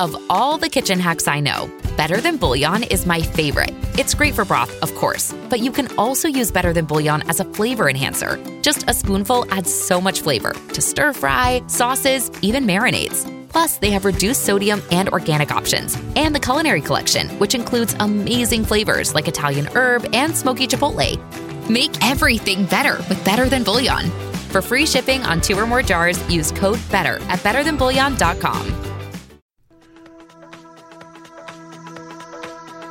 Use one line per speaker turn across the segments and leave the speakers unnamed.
Of all the kitchen hacks I know, Better Than Bouillon is my favorite. It's great for broth, of course, but you can also use Better Than Bouillon as a flavor enhancer. Just a spoonful adds so much flavor to stir fry, sauces, even marinades. Plus, they have reduced sodium and organic options, and the culinary collection, which includes amazing flavors like Italian herb and smoky chipotle. Make everything better with Better Than Bouillon. For free shipping on two or more jars, use code BETTER at betterthanbouillon.com.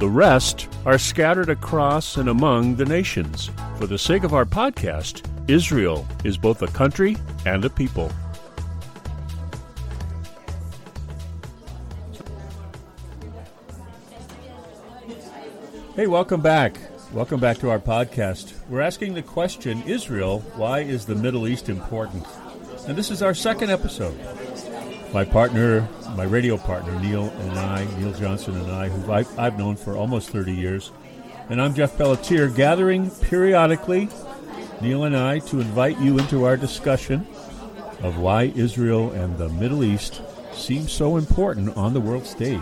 The rest are scattered across and among the nations. For the sake of our podcast, Israel is both a country and a people. Hey, welcome back. Welcome back to our podcast. We're asking the question Israel, why is the Middle East important? And this is our second episode. My partner, my radio partner, Neil and I, Neil Johnson and I, who I've, I've known for almost 30 years, and I'm Jeff Pelletier, gathering periodically, Neil and I, to invite you into our discussion of why Israel and the Middle East seem so important on the world stage.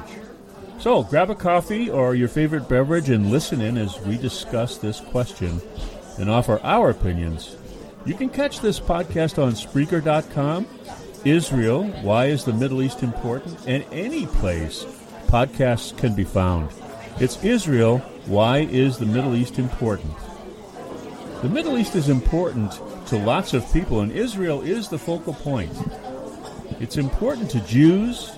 So grab a coffee or your favorite beverage and listen in as we discuss this question and offer our opinions. You can catch this podcast on Spreaker.com, Israel, Why is the Middle East Important, and any place podcasts can be found. It's Israel, Why is the Middle East Important? The Middle East is important to lots of people, and Israel is the focal point. It's important to Jews,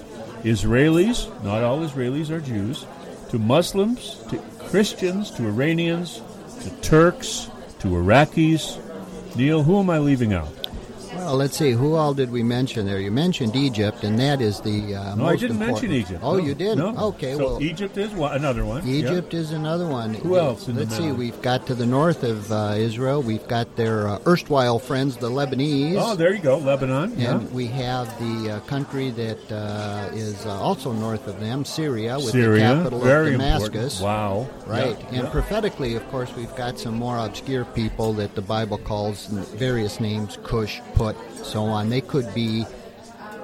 Israelis, not all Israelis are Jews, to Muslims, to Christians, to Iranians, to Turks, to Iraqis. Neil, who am I leaving out?
Well, let's see. Who all did we mention there? You mentioned Egypt, and that is the uh,
No,
most
I didn't
important.
mention Egypt.
Oh,
No,
you did?
No.
Okay,
So
well,
Egypt is one, another one.
Egypt
Yeah.
is another one.
Who else in
Let's see. We've got to the north of uh, Israel. We've got their uh, erstwhile friends, the Lebanese.
Oh, there you go, Lebanon. Yeah.
And we have the uh, country that uh, is uh, also north of them, Syria, with
Syria,
the capital
very
of Damascus.
important. Wow.
Right.
Yeah,
And
yeah.
prophetically, of course, we've got some more obscure people that the Bible calls various names Cush, Put, so on. They could be,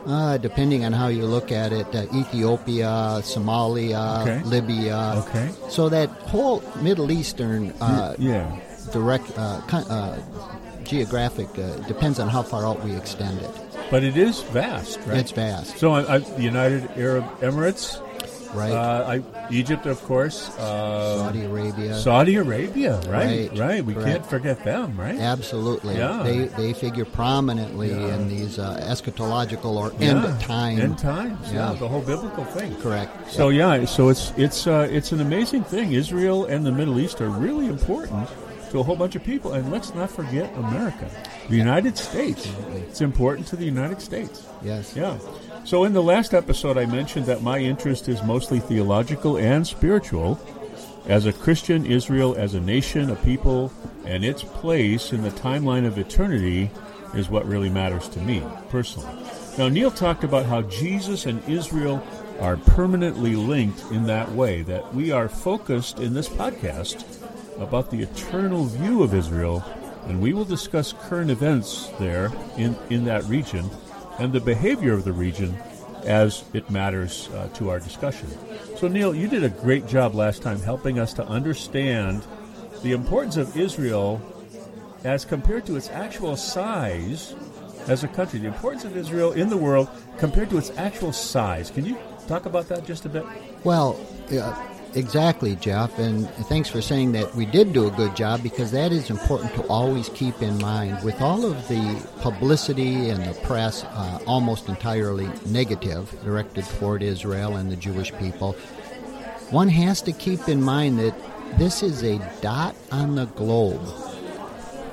uh, depending on how you look at it, uh, Ethiopia, Somalia,
Okay.
Libya.
Okay.
So that whole Middle Eastern uh,
yeah.
direct uh, uh, geographic uh, depends on how far out we extend it.
But it is vast, right?
It's vast,
So I, I, the United Arab Emirates,
right?
uh, I, Egypt, of course, uh,
Saudi Arabia.
Saudi Arabia, right?
Right,
Right. We
correct.
can't forget them, right?
Absolutely.
Yeah.
They, they figure prominently
Yeah.
in these uh, eschatological or
Yeah.
end time.
End times. Yeah.
Yeah.
the whole biblical thing.
Correct.
So yeah, so it's it's uh, it's an amazing thing. Israel and the Middle East are really important to a whole bunch of people, and let's not forget America, the United States. It's important to the United States.
Yes.
Yeah. So in the last episode, I mentioned that my interest is mostly theological and spiritual. As a Christian, Israel as a nation, a people, and its place in the timeline of eternity is what really matters to me personally. Now, Neil talked about how Jesus and Israel are permanently linked in that way, that we are focused in this podcast about the eternal view of Israel, and we will discuss current events there in, in that region and the behavior of the region as it matters uh, to our discussion. So, Neil, you did a great job last time helping us to understand the importance of Israel as compared to its actual size as a country. The importance of Israel in the world compared to its actual size. Can you talk about that just a bit?
Well, uh, exactly, Jeff. And thanks for saying that we did do a good job because that is important to always keep in mind. With all of the publicity and the press uh, almost entirely negative directed toward Israel and the Jewish people, one has to keep in mind that this is a dot on the globe.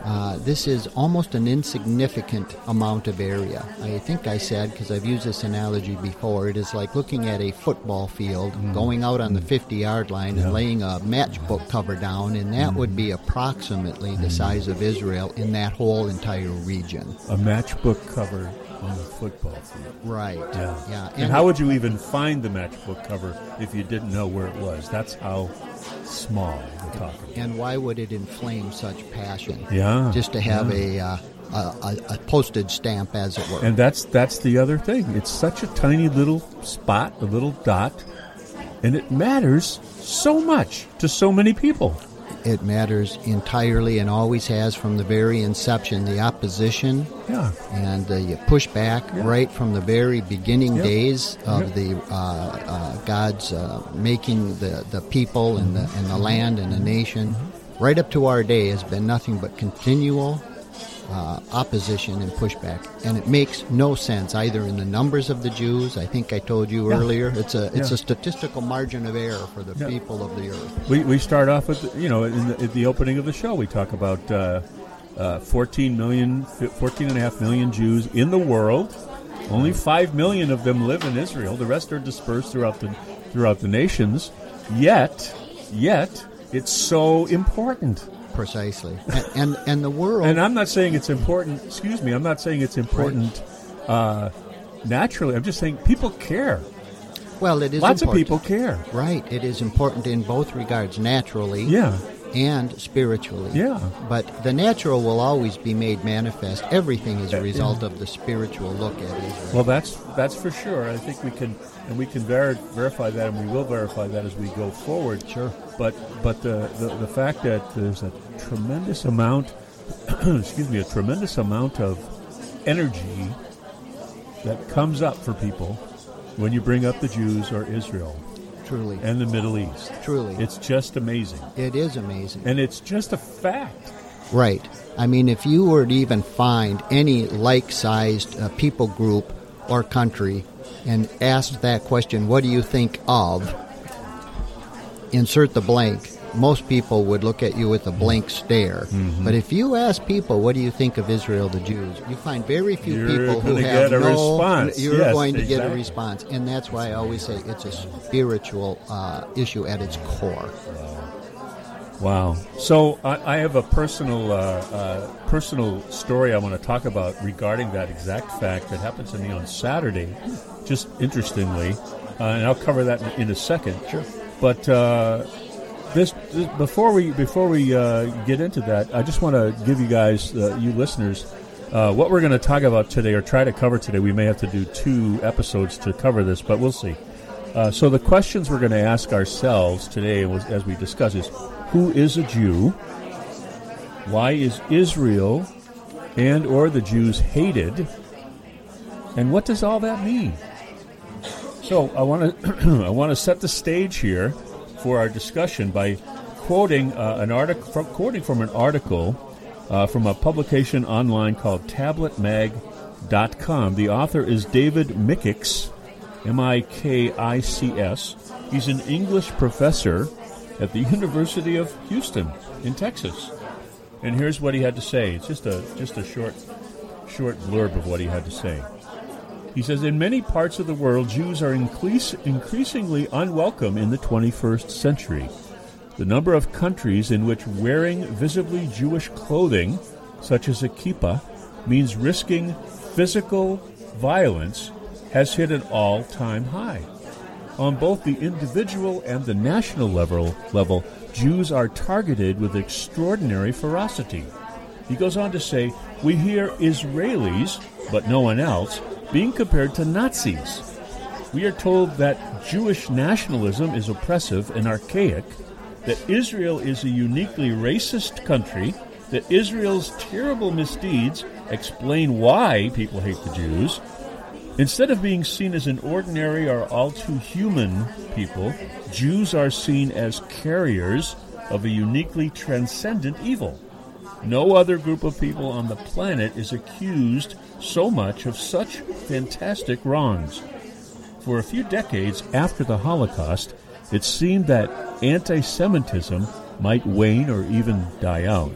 Uh, this is almost an insignificant amount of area. I think I said, because I've used this analogy before, it is like looking at a football field, mm. going out on the 50 yard line yeah. and laying a matchbook cover down, and that mm. would be approximately the size of Israel in that whole entire region.
A matchbook cover on a football field.
Right.
Yeah.
Yeah.
And, and how would you even find the matchbook cover if you didn't know where it was? That's how small we're talking.
And why would it inflame such passion?
Yeah.
Just to have
yeah.
a, uh, a, a postage stamp, as it were.
And that's that's the other thing. It's such a tiny little spot, a little dot, and it matters so much to so many people.
It matters entirely and always has from the very inception. The opposition
yeah.
and the pushback yeah. right from the very beginning yep. days of yep. the uh, uh, God's uh, making the, the people and the, and the land and the nation, mm-hmm. right up to our day, has been nothing but continual uh, opposition and pushback, and it makes no sense either in the numbers of the Jews. I think I told you yeah. earlier it's a it's yeah. a statistical margin of error for the yeah. people of the earth.
We, we start off with you know in the, at the opening of the show we talk about uh, uh, 14 million, 14 and a half million Jews in the world. Only five million of them live in Israel. The rest are dispersed throughout the throughout the nations. Yet, yet it's so important
precisely. And, and, and the world.
And I'm not saying it's important. Excuse me. I'm not saying it's important right. uh, naturally. I'm just saying people care.
Well, it is.
Lots
important.
of people care.
Right. It is important in both regards, naturally.
Yeah.
And spiritually.
Yeah.
But the natural will always be made manifest. Everything is a result yeah. of the spiritual look at Israel.
Well, that's that's for sure. I think we can and we can ver- verify that, and we will verify that as we go forward.
Sure.
But but the, the, the fact that there's a tremendous amount, excuse me, a tremendous amount of energy that comes up for people when you bring up the Jews or Israel.
Truly.
And the Middle East.
Truly.
It's just amazing.
It is amazing.
And it's just a fact.
Right. I mean, if you were to even find any like sized uh, people group or country and asked that question, what do you think of? Insert the blank. Most people would look at you with a blank stare. Mm-hmm. But if you ask people, what do you think of Israel, the Jews? You find very few
you're
people who have
no.
Response. You're
yes,
going to
exactly.
get a response, and that's why I always say it's a spiritual uh, issue at its core.
Wow. So I, I have a personal uh, uh, personal story I want to talk about regarding that exact fact that happened to me on Saturday. Just interestingly, uh, and I'll cover that in, in a second.
Sure.
But uh, this, this, before we before we uh, get into that, I just want to give you guys, uh, you listeners, what we're going to talk about today or try to cover today. We may have to do two episodes to cover this, but we'll see. so the questions we're going to ask ourselves today, as we discuss, is who is a Jew? Why is Israel and or the Jews hated? And what does all that mean? So I want to I want to set the stage here for our discussion by quoting uh, an article from, quoting from an article uh, from a publication online called tabletmag.com. The author is David Mikics, M I K I C S. He's an English professor at the University of Houston in Texas. And here's what he had to say. It's just a just a short short blurb of what he had to say. He says, In many parts of the world, Jews are increase, increasingly unwelcome in the 21st century. The number of countries in which wearing visibly Jewish clothing, such as a kippah, means risking physical violence has hit an all time high. On both the individual and the national level, level, Jews are targeted with extraordinary ferocity. He goes on to say, We hear Israelis, but no one else, being compared to Nazis. We are told that Jewish nationalism is oppressive and archaic, that Israel is a uniquely racist country, that Israel's terrible misdeeds explain why people hate the Jews, Instead of being seen as an ordinary or all too human people, Jews are seen as carriers of a uniquely transcendent evil. No other group of people on the planet is accused so much of such fantastic wrongs. For a few decades after the Holocaust, it seemed that anti Semitism might wane or even die out.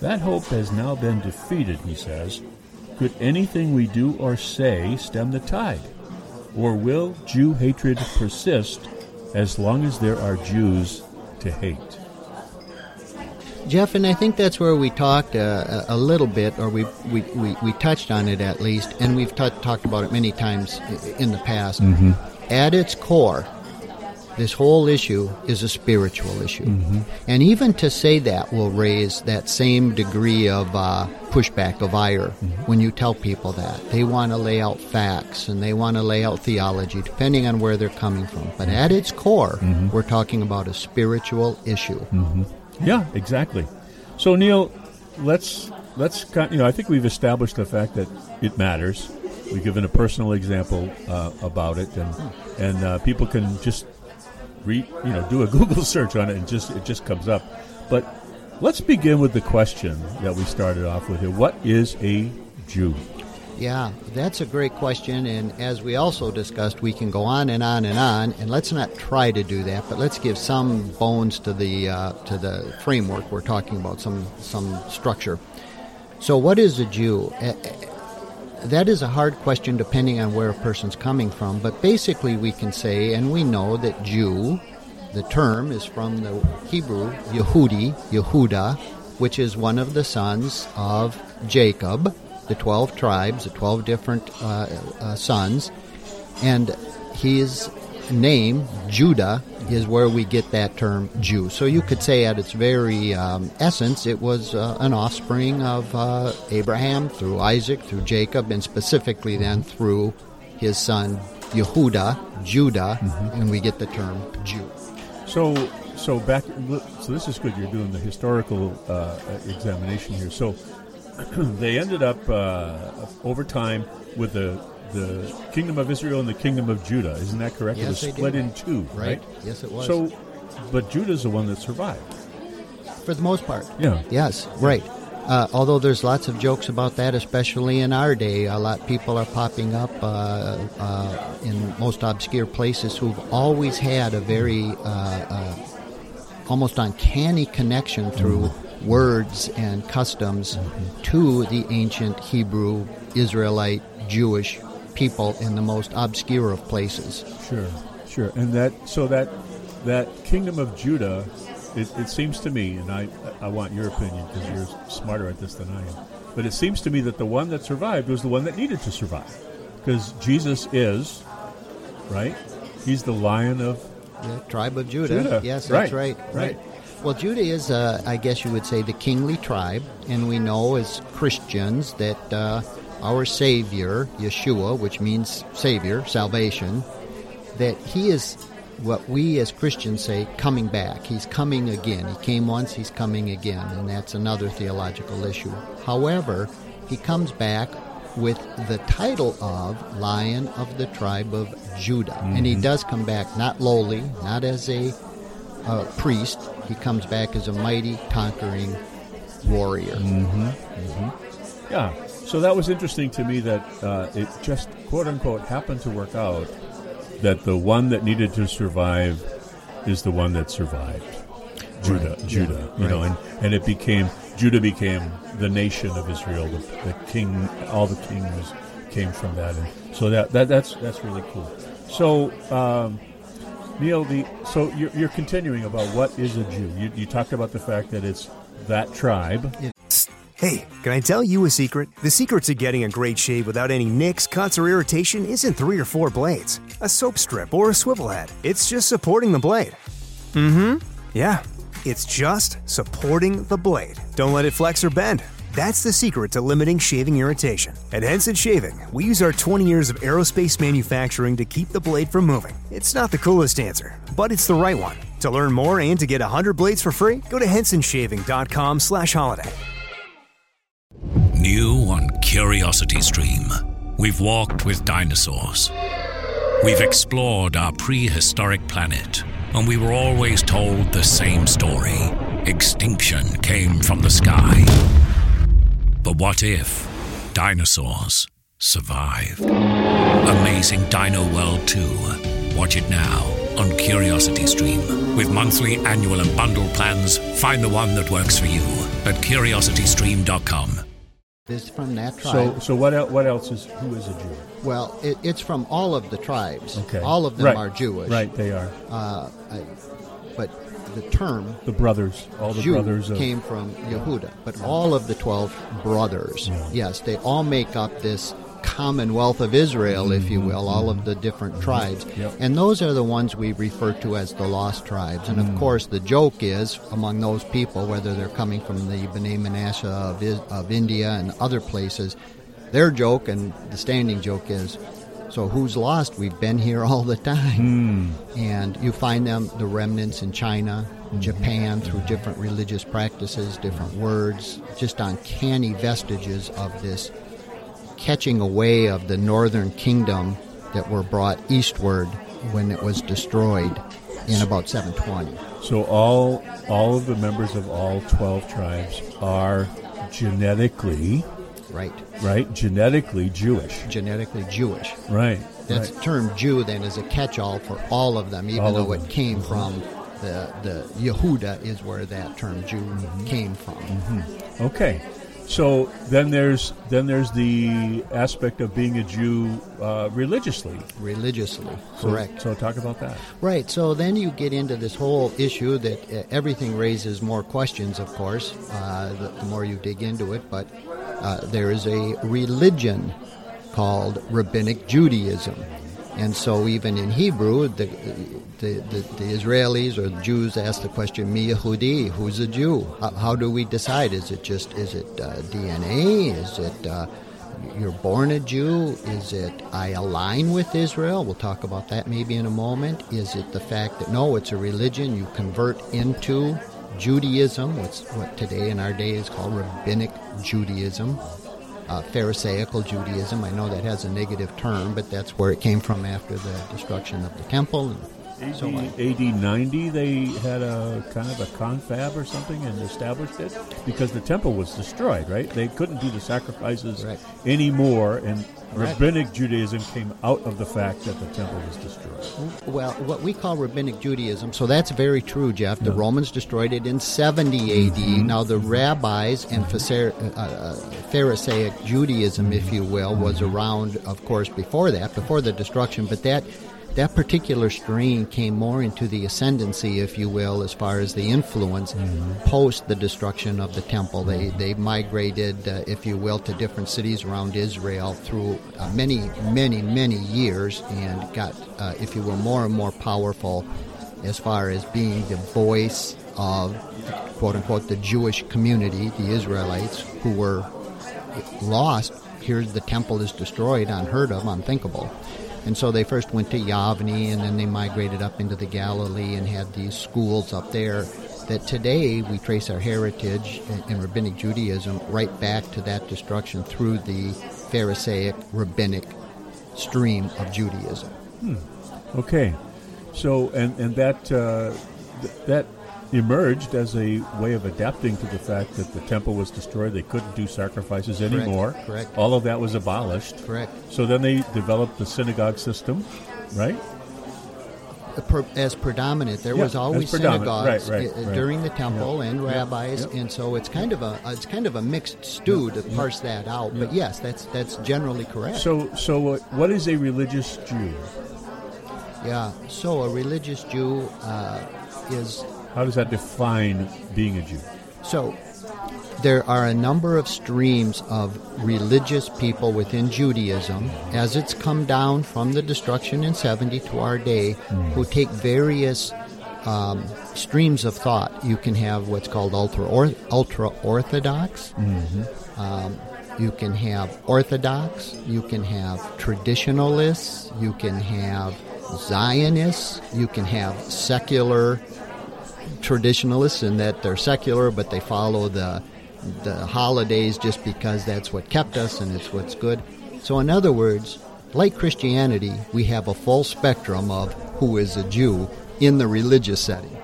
That hope has now been defeated, he says. Could anything we do or say stem the tide? Or will Jew hatred persist as long as there are Jews to hate?
Jeff, and I think that's where we talked uh, a little bit, or we, we, we, we, touched on it at least, and we've t- talked about it many times in the past.
Mm-hmm.
At its core, this whole issue is a spiritual issue.
Mm-hmm.
And even to say that will raise that same degree of uh, pushback, of ire,
mm-hmm.
when you tell people that. They want to lay out facts and they want to lay out theology, depending on where they're coming from. But at its core,
Mm-hmm.
we're talking about a spiritual issue.
Yeah, exactly. So Neil, let's let's you know I think we've established the fact that it matters. We've given a personal example uh, about it, and and uh, people can just read you know do a Google search on it and just it just comes up. But let's begin with the question that we started off with here: What is a Jew?
Yeah, that's a great question. And as we also discussed, we can go on and on and on. And let's not try to do that, but let's give some bones to the uh, to the framework we're talking about, some some structure. So, what is a Jew? That is a hard question depending on where a person's coming from. But basically, we can say, and we know that Jew, the term is from the Hebrew Yehudi, Yehuda, which is one of the sons of Jacob the 12 tribes, the 12 different uh, uh, sons, and his name, Judah, is where we get that term Jew. So you could say, at its very um, essence, it was uh, an offspring of uh, Abraham through Isaac, through Jacob, and specifically then through his son Yehuda, Judah,
Mm-hmm.
and we get the term Jew.
So so back so this is good. You're doing the historical uh, examination here. So they ended up uh, over time with the the kingdom of Israel and the kingdom of Judah. Isn't that correct?
Yes,
it was
they
split
did.
in two, right?
Right. Yes, it was.
So, but Judah's the one that survived.
For the most part.
Yeah.
Yes, right. Uh, although there's lots of jokes about that, especially in our day, a lot of people are popping up uh, uh, in most obscure places who've always had a very uh, uh, almost uncanny connection through words and customs to the ancient Hebrew, Israelite, Jewish people in the most obscure of places.
Sure, sure. And that so that that kingdom of Judah, it, it seems to me, and I I want your opinion because you're smarter at this than I am. But it seems to me that the one that survived was the one that needed to survive, because Jesus is, right? He's the Lion of
The tribe of Judah.
Judah.
Yes, that's
Right,
right.
right.
Well, Judah is, uh, I guess you would say, the kingly tribe, and we know as Christians that uh, our Savior, Yeshua, which means Savior, salvation, that He is what we as Christians say, coming back. He's coming again. He came once, He's coming again, and that's another theological issue. However, He comes back with the title of Lion of the tribe of Judah. And he does come back not lowly, not as a uh, priest. He comes back as a mighty, conquering warrior.
yeah. So that was interesting to me that uh, it just quote unquote happened to work out that the one that needed to survive is the one that survived. Judah,
Right,
Judah,
yeah,
you know, and, and it became Judah became the nation of Israel. The, the king, all the kings came from that, and so that, that that's that's really cool. So, um, Neil, the so you're, you're continuing about what is a Jew. You, you talked about the fact that it's that tribe.
Hey, can I tell you a secret? The secret to getting a great shave without any nicks, cuts, or irritation isn't three or four blades, a soap strip, or a swivel head. It's just supporting the blade. Mm hmm. Yeah, it's just supporting the blade. Don't let it flex or bend. That's the secret to limiting shaving irritation. At Henson Shaving, we use our 20 years of aerospace manufacturing to keep the blade from moving. It's not the coolest answer, but it's the right one. To learn more and to get 100 blades for free, go to hensonshaving.com slash holiday.
New on Curiosity Stream, we've walked with dinosaurs. We've explored our prehistoric planet, and we were always told the same story extinction came from the sky. But what if dinosaurs survived? Amazing Dino World 2. Watch it now on Curiosity Stream. With monthly, annual, and bundle plans, find the one that works for you. at curiositystream.com.
Is from that
So,
tribe.
so what? El- what else is? Who is a Jew?
well, it, it's from all of the tribes.
Okay,
All of them
Right.
are Jewish.
Right, they are
Uh, I, but the term
the brothers. All the
Jew
brothers of
came from Yehuda, but all of the twelve brothers, yes, they all make up this Commonwealth of Israel, if you will, all of the different tribes,
Mm-hmm. Yep.
and those are the ones we refer to as the lost tribes. And of
Mm.
course, the joke is among those people, whether they're coming from the B'nai Manasseh of, of India and other places, their joke and the standing joke is. So who's lost? We've been here all the time hmm. and you find them the remnants in China, mm-hmm. Japan through different religious practices, different words, just uncanny vestiges of this catching away of the northern kingdom that were brought eastward when it was destroyed in about 720.
So all all of the members of all twelve tribes are genetically
Right.
right, genetically Jewish.
Genetically Jewish.
Right.
That
right.
term Jew then is a catch-all for all of them, even
All
though
them.
it came from the the Yehuda is where that term Jew
Mm-hmm.
came from.
Okay. So then there's then there's the aspect of being a Jew uh, religiously.
Religiously,
So-
correct.
So talk about that.
Right. So then you get into this whole issue that uh, everything raises more questions, of course, uh, the, the more you dig into it. But uh, there is a religion called Rabbinic Judaism. And so even in Hebrew, the, the, the, the Israelis or Jews ask the question, Mi Yehudi, who's a Jew? How, how do we decide? Is it just, is it uh, DNA? Is it... Uh, you're born a Jew? Is it I align with Israel? We'll talk about that maybe in a moment. Is it the fact that no, it's a religion you convert into Judaism, what's what today in our day is called rabbinic Judaism, uh, Pharisaical Judaism. I know that has a negative term, but that's where it came from after the destruction of the temple and so on.
AD, AD 90, they had a kind of a confab or something and established it because the temple was destroyed, right? They couldn't do the sacrifices
Right.
anymore, and Rabbinic Judaism came out of the fact that the temple was destroyed.
Well, what we call rabbinic Judaism, so that's very true, Jeff. The Romans destroyed it in 70 AD. Now, the rabbis and Phasar- uh, uh, Pharisaic Judaism, if you will, was around, of course, before that, before the destruction, but that. That particular strain came more into the ascendancy, if you will, as far as the influence post the destruction of the temple. They they migrated, uh, if you will, to different cities around Israel through uh, many, many, many years, and got, uh, if you will, more and more powerful as far as being the voice of quote unquote the Jewish community, the Israelites, who were lost. Here's the temple is destroyed, unheard of, unthinkable. And so they first went to Yavne and then they migrated up into the Galilee and had these schools up there. That today we trace our heritage in, in rabbinic Judaism right back to that destruction through the Pharisaic rabbinic stream of Judaism.
Okay, so and and that uh, th- that emerged as a way of adapting to the fact that the temple was destroyed. They couldn't do sacrifices anymore.
correct.
All of that was abolished.
Correct.
So then they developed the synagogue system, right?
as predominant. There
Yeah,
was always synagogues
Right, right,
uh,
right.
during the temple and rabbis,
Yep.
and so it's kind of a it's kind of a mixed stew to parse that out. But yes, that's that's generally correct.
So so what is a religious Jew?
yeah. So a religious Jew uh, is
How does that define being a Jew?
So, there are a number of streams of religious people within Judaism, as it's come down from the destruction in 70 to our day, who take various um, streams of thought. You can have what's called ultra or, ultra orthodox. Um, you can have orthodox. You can have traditionalists. You can have Zionists. You can have secular traditionalists in that they're secular, but they follow the the holidays just because that's what kept us and it's what's good. So, in other words, like Christianity, we have a full spectrum of who is a Jew in the religious setting.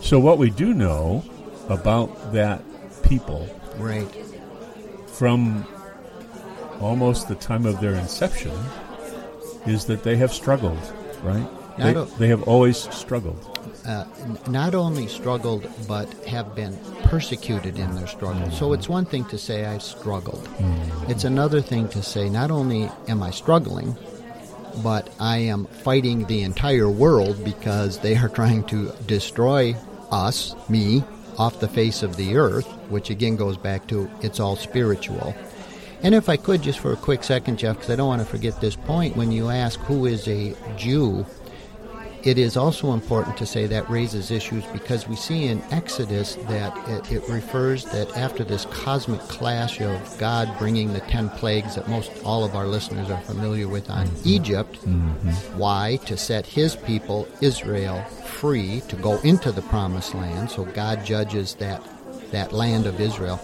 So what we do know about that people
Right.
from almost the time of their inception is that they have struggled, right? They, they have always struggled.
Uh, not only struggled but have been persecuted in their struggle. So it's one thing to say I struggled. It's another thing to say not only am I struggling, but I am fighting the entire world because they are trying to destroy us, me, off the face of the earth, which again goes back to it's all spiritual. And if I could, just for a quick second, Jeff, because I don't want to forget this point, when you ask who is a Jew, it is also important to say that raises issues because we see in Exodus that it, it, refers that after this cosmic clash of God bringing the ten plagues that most all of our listeners are familiar with on mm-hmm. Egypt, mm-hmm. why? To set his people, Israel, free to go into the promised land. So God judges that, that land of Israel.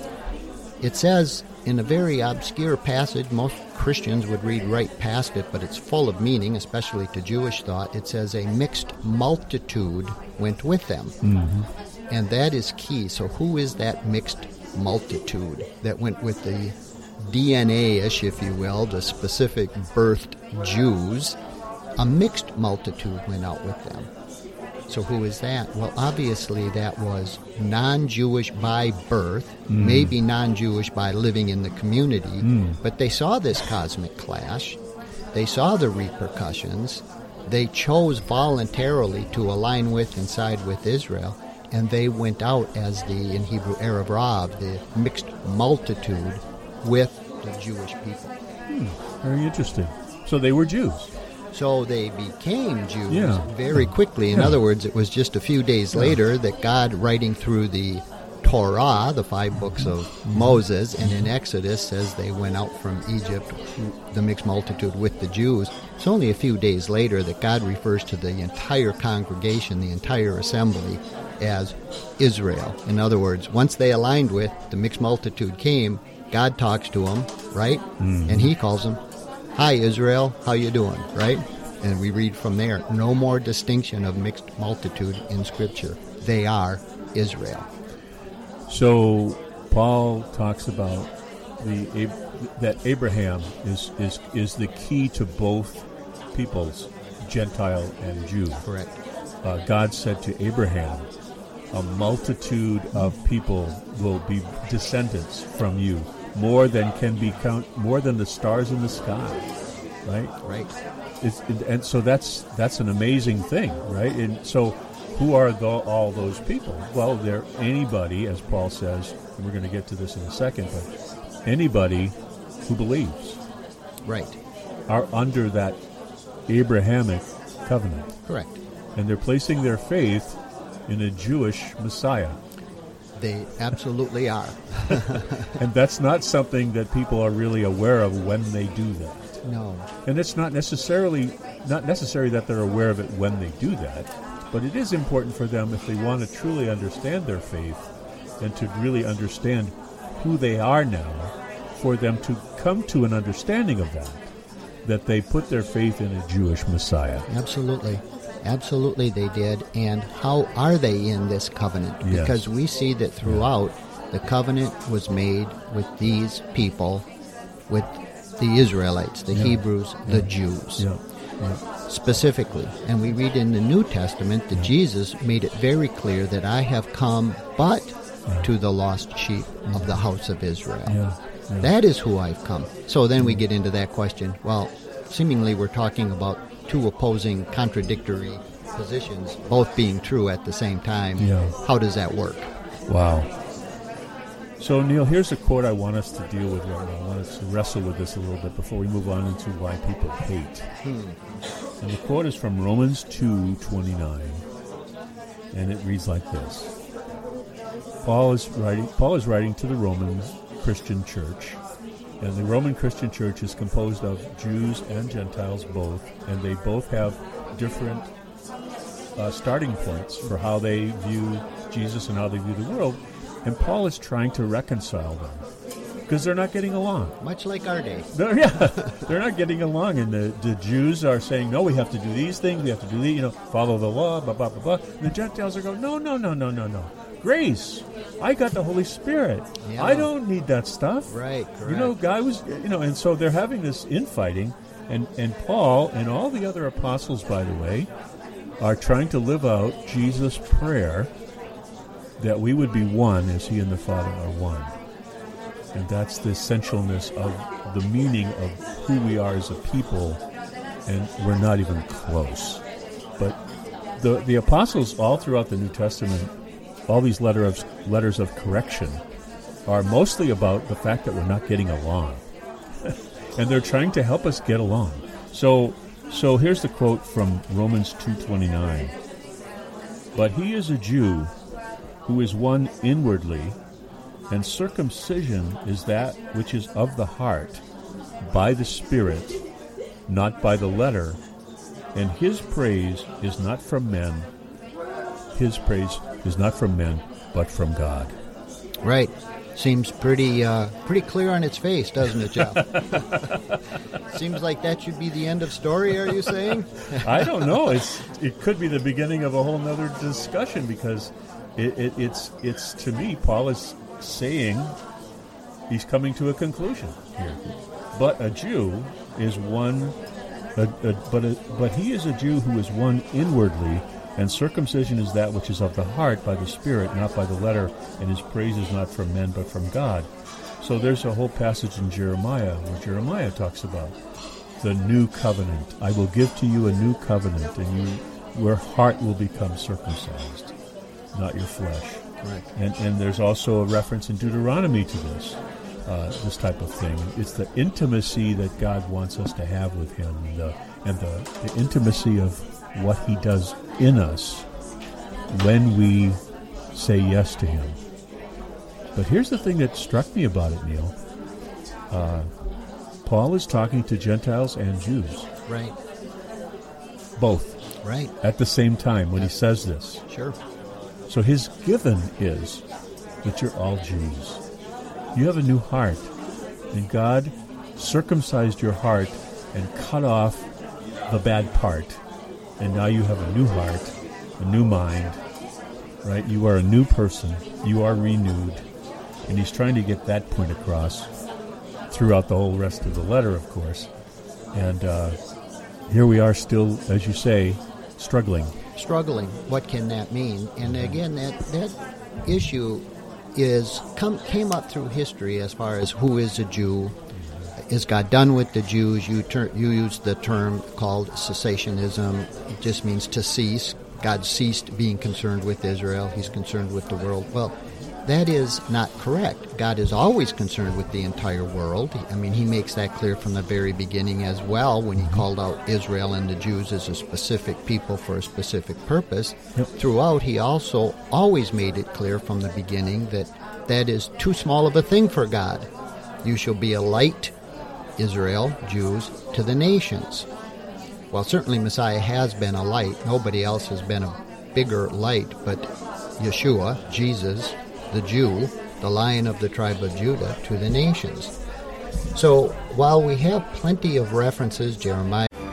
It says in a very obscure passage, most Christians would read right past it, but it's full of meaning, especially to Jewish thought. It says, A mixed multitude went with them. Mm-hmm. And that is key. So, who is that mixed multitude that went with the DNA ish, if you will, the specific birthed Jews? A mixed multitude went out with them. So who is that? Well, obviously that was non-Jewish by birth, mm. maybe non-Jewish by living in the community, mm. but they saw this cosmic clash. They saw the repercussions. They chose voluntarily to align with and side with Israel, and they went out as the, in Hebrew, Erev Rav, the mixed multitude with the Jewish people.
Hmm. Very interesting. So they were Jews.
So they became Jews
yeah.
very quickly. In yeah. other words, it was just a few days later that God, writing through the Torah, the five books of Moses, and in Exodus says they went out from Egypt, the mixed multitude with the Jews. It's only a few days later that God refers to the entire congregation, the entire assembly, as Israel. In other words, once they aligned with, the mixed multitude came, God talks to them, right? Mm-hmm. And he calls them Hi, Israel, how you doing? Right? And we read from there, no more distinction of mixed multitude in Scripture. They are Israel.
So Paul talks about the that Abraham is is is the key to both peoples, Gentile and Jew.
Correct.
Uh, God said to Abraham, "A multitude of people will be descendants from you." More than can be count more than the stars in the sky right?
Right.
It, and so that's that's an amazing thing right? And so who are the, all those people? Well they're anybody as paul says and we're going to get to this in a second but anybody who believes
right.
are under that abrahamic covenant.
Correct.
And they're placing their faith in a jewish messiah
they absolutely are.
and that's not something that people are really aware of when they do that.
No.
And it's not necessarily not necessary that they're aware of it when they do that, but it is important for them if they want to truly understand their faith and to really understand who they are now, for them to come to an understanding of that, that they put their faith in a Jewish Messiah.
Absolutely. Absolutely, they did. And how are they in this covenant?
Yes.
Because we see that throughout, the covenant was made with these people, with the Israelites, the
yeah.
Hebrews,
yeah.
the Jews.
Yeah.
Specifically. And we read in the New Testament that Jesus made it very clear that I have come but to the lost sheep of the house of Israel. That is who I've come. So then we get into that question. Well, seemingly we're talking about two opposing, contradictory positions, both being true at the same time.
Yeah.
How does that work?
Wow. So, Neil, here's a quote I want us to deal with right now. I want us to wrestle with this a little bit before we move on into why people hate. Hmm. And the quote is from Romans 2 29. And it reads like this Paul is writing, Paul is writing to the Roman Christian church and the Roman Christian Church is composed of Jews and Gentiles both, and they both have different uh, starting points for how they view Jesus and how they view the world. And Paul is trying to reconcile them because they're not getting along.
Much like our day.
They're, yeah, they're not getting along, and the, the Jews are saying, "No, we have to do these things. We have to do these. You know, follow the law." Blah blah blah blah. And the Gentiles are going, "No, no, no, no, no, no grace. I got the Holy Spirit.
Yeah.
I don't need that stuff.
Right, correct.
You know, guy was, you know, and so they're having this infighting, and and Paul and all the other apostles, by the way, are trying to live out Jesus' prayer that we would be one as He and the Father are one. And that's the essentialness of the meaning of who we are as a people, and we're not even close. But the, the apostles, all throughout the New Testament, all these letter of, letters of correction, are mostly about the fact that we're not getting along. and they're trying to help us get along. So, so here's the quote from Romans 2:29. But he is a Jew who is one inwardly, and circumcision is that which is of the heart, by the Spirit, not by the letter. And his praise is not from men. His praise is not from men, but from God.
Right. Seems pretty uh, pretty clear on its face, doesn't it, Jeff? Seems like that should be the end of story. Are you saying?
I don't know. It's it could be the beginning of a whole other discussion because it, it, it's it's to me Paul is saying he's coming to a conclusion here. But a Jew is one, a, a, but a, but he is a Jew who is one inwardly, and circumcision is that which is of the heart by the Spirit, not by the letter, and his praise is not from men but from God. So there's a whole passage in Jeremiah where Jeremiah talks about the new covenant. I will give to you a new covenant, and you, your heart will become circumcised, not your flesh.
Right.
And, and there's also a reference in Deuteronomy to this, uh, this type of thing. It's the intimacy that God wants us to have with Him, and, the, and the, the intimacy of what He does in us when we say yes to Him. But here's the thing that struck me about it, Neil. Uh, Paul is talking to Gentiles and Jews,
Right.
both,
Right.
at the same time when he says this.
Sure.
So his given is that you're all Jews. You have a new heart, and God circumcised your heart and cut off the bad part. And now you have a new heart, a new mind, right? You are a new person. You are renewed. And he's trying to get that point across throughout the whole rest of the letter, of course. And uh, here we are still, as you say, struggling.
struggling. What can that mean? And again, that that issue is come came up through history as far as who is a Jew. Is God done with the Jews? You ter- you use the term called cessationism. It just means to cease. God ceased being concerned with Israel. He's concerned with the world. Well, that is not correct. God is always concerned with the entire world. I mean, he makes that clear from the very beginning as well when he mm-hmm. called out Israel and the Jews as a specific people for a specific purpose.
Yep.
Throughout, he also always made it clear from the beginning that that is too small of a thing for God. You shall be a light, Israel, Jews, to the nations. Well, certainly Messiah has been a light. Nobody else has been a bigger light, but Yeshua, Jesus, the Jew, the lion of the tribe of Judah, to the nations. So while we have plenty of references, Jeremiah,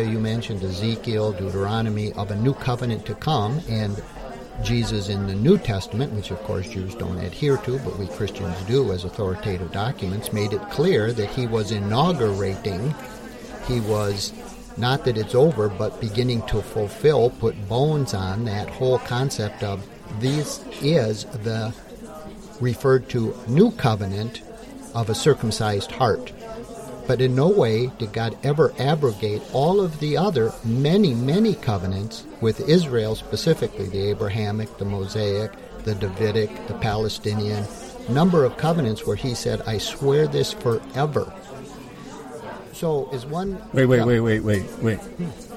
You mentioned Ezekiel, Deuteronomy, of a new covenant to come, and Jesus in the New Testament, which of course Jews don't adhere to, but we Christians do as authoritative documents, made it clear that he was inaugurating, he was not that it's over, but beginning to fulfill, put bones on that whole concept of this is the referred to new covenant of a circumcised heart. But in no way did God ever abrogate all of the other many, many covenants with Israel, specifically the Abrahamic, the Mosaic, the Davidic, the Palestinian, number of covenants where he said, I swear this forever. So is one
Wait, wait, wait, wait, wait, wait.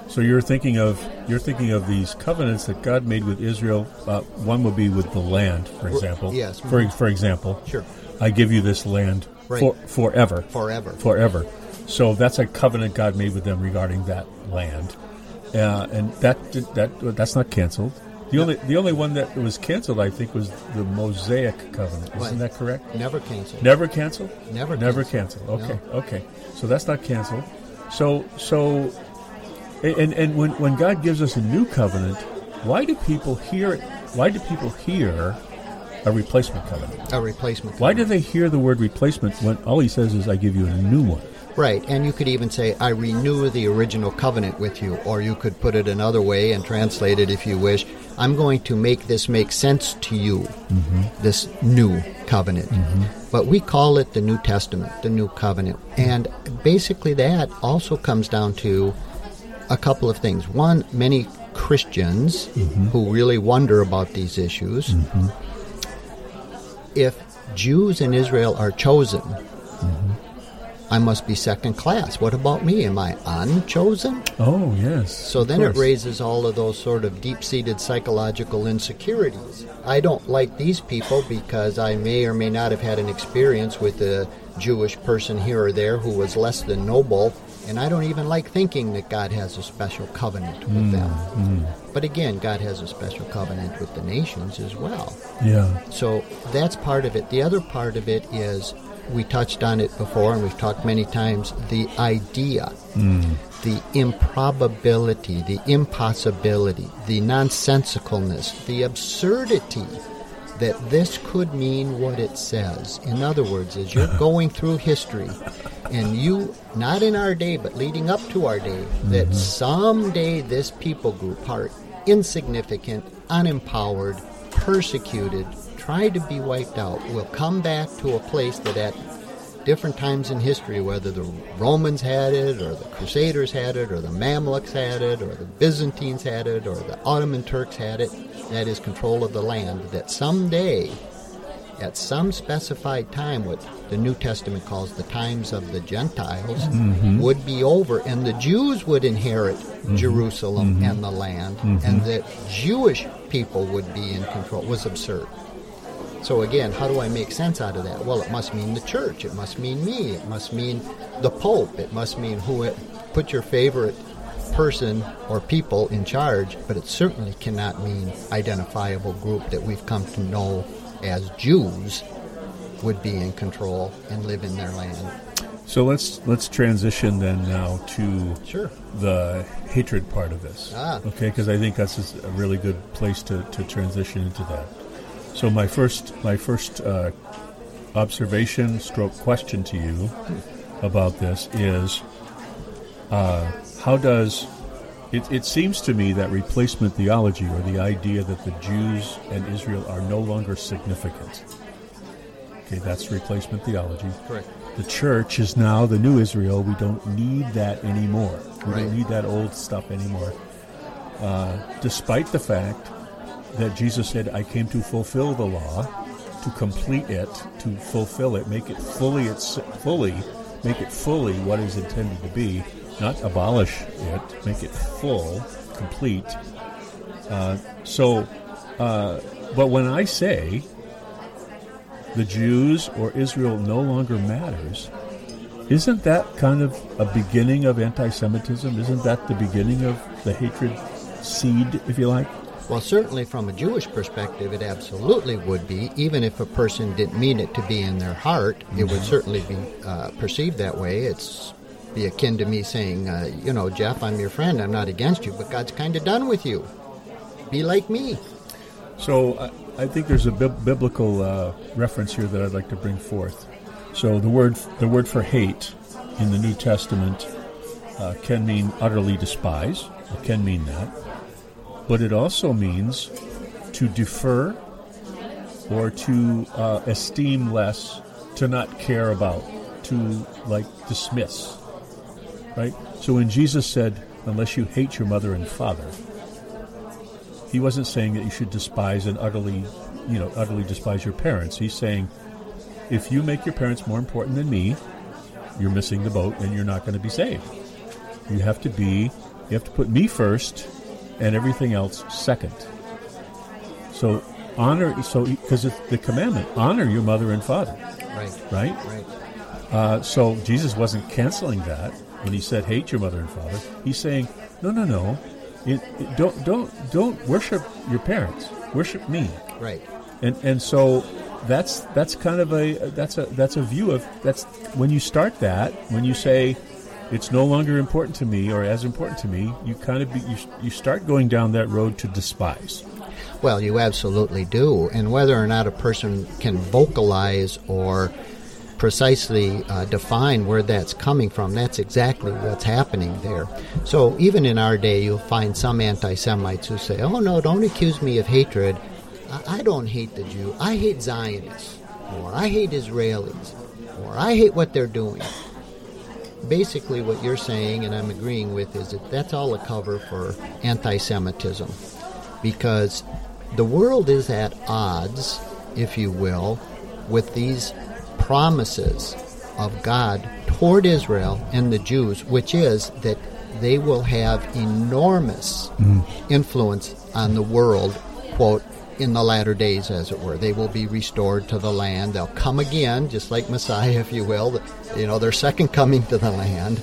So you're thinking of you're thinking of these covenants that God made with Israel. Uh, one would be with the land, for example.
yes.
For for example,
Sure.
I give you this land
Right.
for, forever.
Forever.
Forever. So that's a covenant God made with them regarding that land, uh, and that that that's not canceled. The only the only one that was canceled, I think, was the Mosaic covenant. Isn't
Right.
that correct?
Never canceled.
Never canceled.
Never
Never
canceled.
canceled. Okay.
No.
Okay. So that's not canceled. So so, and and when when God gives us a new covenant, why do people hear? Why do people hear a replacement covenant?
A replacement.
Why do they hear the word replacement when all He says is, "I give you a new one"?
Right, and you could even say, I renew the original covenant with you, or you could put it another way and translate it if you wish. I'm going to make this make sense to you, mm-hmm. this new covenant. Mm-hmm. But we call it the New Testament, the New Covenant. And basically, that also comes down to a couple of things. One, many Christians mm-hmm. who really wonder about these issues, if Jews in Israel are chosen, I must be second class. What about me? Am I unchosen?
Oh yes.
So then it raises all of those sort of deep seated psychological insecurities. I don't like these people because I may or may not have had an experience with a Jewish person here or there who was less than noble, and I don't even like thinking that God has a special covenant with mm, them. Mm. But again, God has a special covenant with the nations as well.
Yeah.
So that's part of it. The other part of it is we touched on it before and we've talked many times the idea, mm. the improbability, the impossibility, the nonsensicalness, the absurdity that this could mean what it says. In other words, as you're going through history and you, not in our day, but leading up to our day, that mm-hmm. someday this people group are insignificant, unempowered, persecuted, tried to be wiped out, will come back to a place that at different times in history, whether the Romans had it, or the Crusaders had it, or the Mamluks had it, or the Byzantines had it, or the Ottoman Turks had it, that is control of the land, that someday, at some specified time, what the New Testament calls the times of the Gentiles,
Mhm.
would be over, and the Jews would inherit mm-hmm. Jerusalem mm-hmm. and the land, mm-hmm. and that Jewish people would be in control was absurd. So again, how do I make sense out of that? Well, it must mean the church. It must mean me. It must mean the Pope. It must mean who it, put your favorite person or people in charge, but it certainly cannot mean identifiable group that we've come to know as Jews would be in control and live in their land.
So let's let's transition then now to
Sure.
the hatred part of this.
Ah.
Okay, because I think that's a really good place to, to transition into that. So my first my first uh, observation stroke question to you about this is uh, how does it, it seems to me that replacement theology or the idea that the Jews and Israel are no longer significant. Okay, that's replacement theology.
Correct.
The church is now the new Israel. We don't need that anymore. We
Right.
don't need that old stuff anymore. Uh, despite the fact that Jesus said, I came to fulfill the law, to complete it, to fulfill it, make it fully, it's fully, make it fully what is intended to be, not abolish it, make it full, complete. Uh, so, uh, but when I say the Jews or Israel no longer matters, isn't that kind of a beginning of anti Semitism? Isn't that the beginning of the hatred seed, if you like?
Well, certainly from a Jewish perspective, it absolutely would be. Even if a person didn't mean it to be in their heart, it would certainly be uh, perceived that way. It's be akin to me saying, uh, you know, Jeff, I'm your friend. I'm not against you, but God's kind of done with you. Be like me.
So I, think there's a bib- biblical uh, reference here that I'd like to bring forth. So the word the word for hate in the New Testament uh, can mean utterly despise. It can mean that, but it also means to defer or to uh, esteem less, to not care about, to like dismiss. Right? So when Jesus said, unless you hate your mother and father, he wasn't saying that you should despise and utterly, you know, utterly despise your parents. He's saying, if you make your parents more important than me, you're missing the boat and you're not going to be saved. You have to be, you have to put me first and everything else second. So honor, so because it's the commandment, honor your mother and father.
Right.
Right?
Right.
Uh, so Jesus wasn't canceling that when he said hate your mother and father. He's saying, no, no, no. It, it- don't don't don't worship your parents. Worship me.
Right.
And and so that's that's kind of a that's a that's a view of that's when you start that when you say it's no longer important to me or as important to me you kind of be, you you start going down that road to despise.
Well, you absolutely do. And whether or not a person can vocalize or precisely uh, define where that's coming from, that's exactly what's happening there. So even in our day, you'll find some anti Semites who say, oh no, don't accuse me of hatred. I, I don't hate the Jew. I hate Zionists. Or I hate Israelis. Or I hate what they're doing. Basically, what you're saying, and I'm agreeing with, is that that's all a cover for anti Semitism because the world is at odds, if you will, with these promises of God toward Israel and the Jews, which is that they will have enormous influence on the world, quote, in the latter days, as it were. They will be restored to the land. They'll come again, just like Messiah, if you will. You know, their second coming to the land.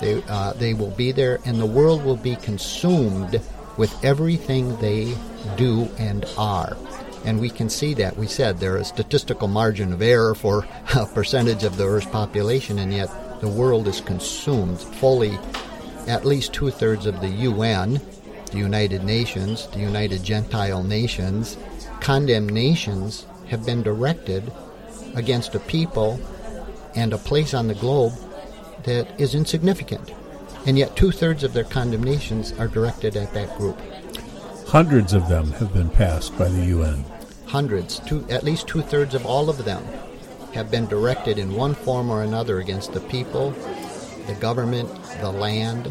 They, uh, they will be there, and the world will be consumed with everything they do and are. And we can see that. We said there is statistical margin of error for a percentage of the Earth's population, and yet the world is consumed fully. At least two thirds of the UN, the United Nations, the United Gentile Nations, condemnations have been directed against a people and a place on the globe that is insignificant. And yet, two thirds of their condemnations are directed at that group.
Hundreds of them have been passed by the UN.
Hundreds, two, at least two thirds of all of them, have been directed in one form or another against the people, the government, the land.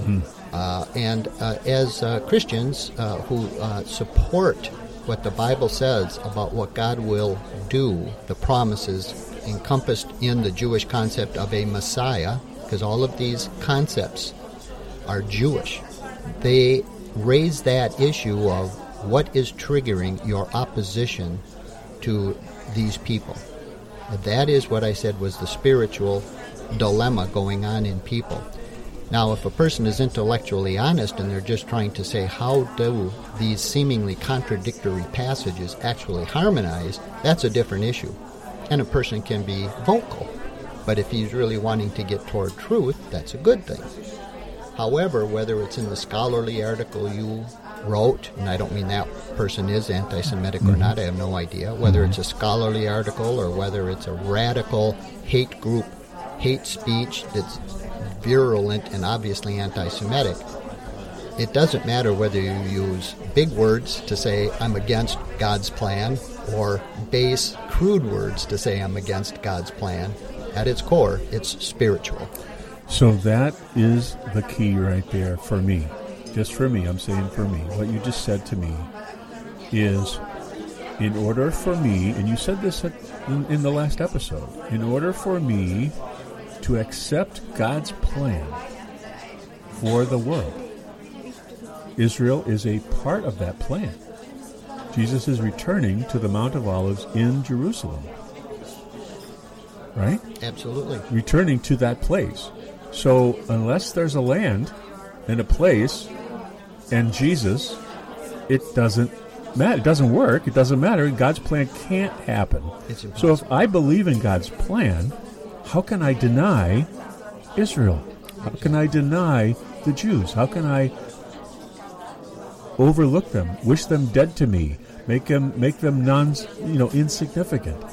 Uh, and uh, as uh, Christians uh, who uh, support what the Bible says about what God will do, the promises encompassed in the Jewish concept of a Messiah, because all of these concepts are Jewish. They raise that issue of what is triggering your opposition to these people. That is what I said was the spiritual dilemma going on in people. Now, if a person is intellectually honest and they're just trying to say, how do these seemingly contradictory passages actually harmonize, that's a different issue. And a person can be vocal. But if he's really wanting to get toward truth, that's a good thing. However, whether it's in the scholarly article you wrote, and I don't mean that person is anti Semitic or mm-hmm. not, I have no idea, whether it's a mm-hmm. scholarly article or whether it's a radical hate group, hate speech that's virulent and obviously anti Semitic, it doesn't matter whether you use big words to say, I'm against God's plan, or base, crude words to say, I'm against God's plan. At its core, it's spiritual.
So that is the key right there for me. Just for me, I'm saying for me. What you just said to me is in order for me, and you said this at, in, in the last episode, in order for me to accept God's plan for the world, Israel is a part of that plan. Jesus is returning to the Mount of Olives in Jerusalem. Right?
Absolutely.
returning to that place. So unless there's a land and a place and Jesus, it doesn't matter. It doesn't work. It doesn't matter. God's plan can't happen. So if I believe in God's plan, how can I deny Israel? How can I deny the Jews? How can I overlook them, wish them dead to me, make them make them non, you know, insignificant?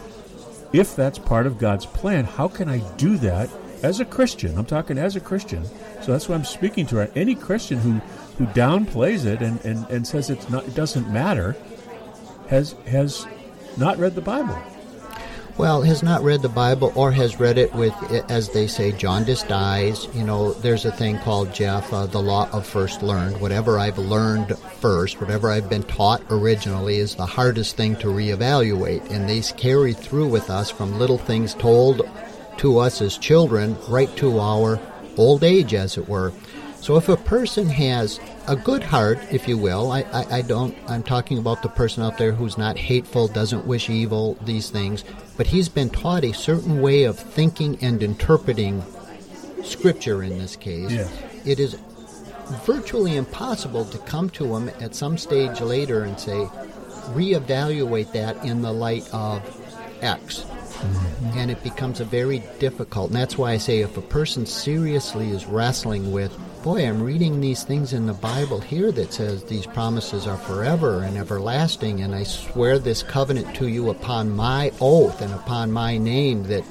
if that's part of God's plan, how can I do that as a Christian? I'm talking as a Christian. So that's what I'm speaking to. Any Christian who, who downplays it and, and, and says it's not it doesn't matter has has not read the Bible.
well, has not read the Bible or has read it with, as they say, jaundiced eyes. You know, there's a thing called, Jeff, uh, the law of first learned. Whatever I've learned first, whatever I've been taught originally, is the hardest thing to reevaluate. And these carry through with us from little things told to us as children right to our old age, as it were. So if a person has a good heart, if you will, I, I, I, don't, I'm talking about the person out there who's not hateful, doesn't wish evil, these things, but he's been taught a certain way of thinking and interpreting Scripture in this case.
Yes.
It is virtually impossible to come to him at some stage later and say, reevaluate that in the light of X. And it becomes a very difficult. And that's why I say if a person seriously is wrestling with boy, I'm reading these things in the Bible here that says these promises are forever and everlasting, and I swear this covenant to you upon my oath and upon my name that.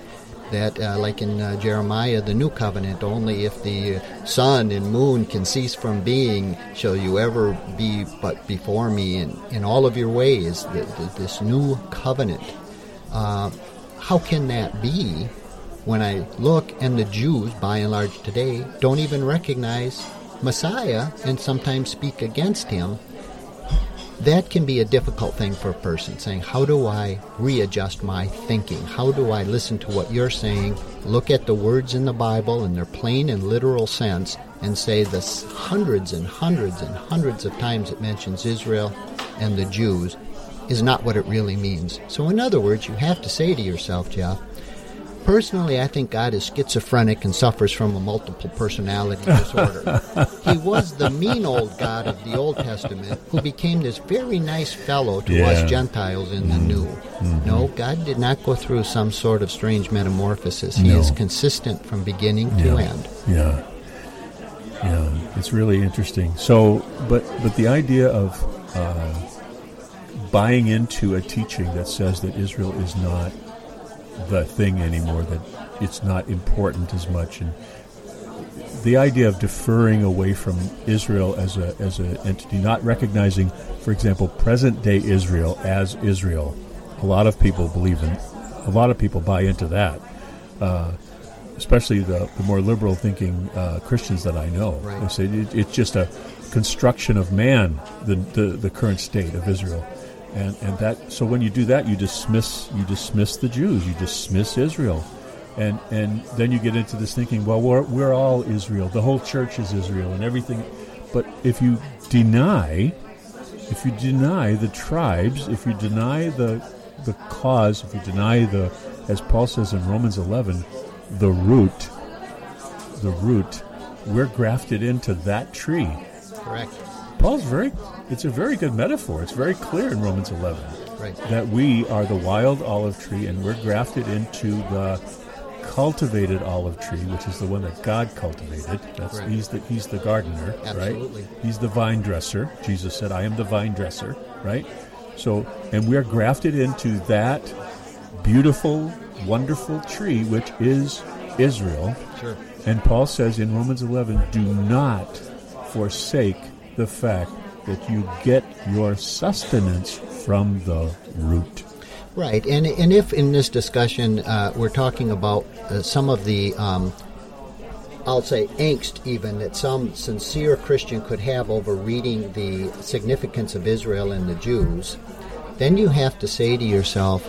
That, uh, like in uh, Jeremiah, the new covenant, only if the sun and moon can cease from being shall you ever be but before me in, in all of your ways. The, the, this new covenant. Uh, how can that be when I look, and the Jews, by and large today, don't even recognize Messiah and sometimes speak against him, that can be a difficult thing for a person saying, How do I readjust my thinking? How do I listen to what you're saying, look at the words in the Bible in their plain and literal sense, and say the hundreds and hundreds and hundreds of times it mentions Israel and the Jews is not what it really means? So, in other words, you have to say to yourself, Jeff, Personally, I think God is schizophrenic and suffers from a multiple personality disorder. he was the mean old God of the Old Testament who became this very nice fellow to
Yeah.
us Gentiles in the New.
Mhm.
No, God did not go through some sort of strange metamorphosis. He
No.
is consistent from beginning to
yeah.
end.
Yeah. Yeah, it's really interesting. So, but but the idea of uh, buying into a teaching that says that Israel is not the thing anymore, that it's not important as much, and the idea of deferring away from Israel as a as an entity, not recognizing, for example, present day Israel as Israel. A lot of people believe in, a lot of people buy into that. Uh, especially the, the more liberal thinking uh, Christians that I know.
Right.
They say it, it's just a construction of man, the, the, the current state of Israel. And, and that so when you do that you dismiss you dismiss the Jews you dismiss Israel. And and then you get into this thinking well we're, we're all Israel. The whole church is Israel and everything. But if you deny if you deny the tribes if you deny the the cause if you deny the as Paul says in Romans 11 the root the root we're grafted into that tree.
Correct.
Paul's very it's a very good metaphor. It's very clear in Romans 11
Right.
that we are the wild olive tree and we're grafted into the cultivated olive tree, which is the one that God cultivated. That's
Right.
he's the he's the gardener,
Absolutely.
right? He's the vine dresser. Jesus said, "I am the vine dresser," right? So, and we're grafted into that beautiful, wonderful tree which is Israel.
Sure.
And Paul says in Romans 11, do not forsake the fact that you get your sustenance from the root.
Right, and and if in this discussion uh, we're talking about uh, some of the, um, I'll say angst even that some sincere Christian could have over reading the significance of Israel and the Jews, then you have to say to yourself,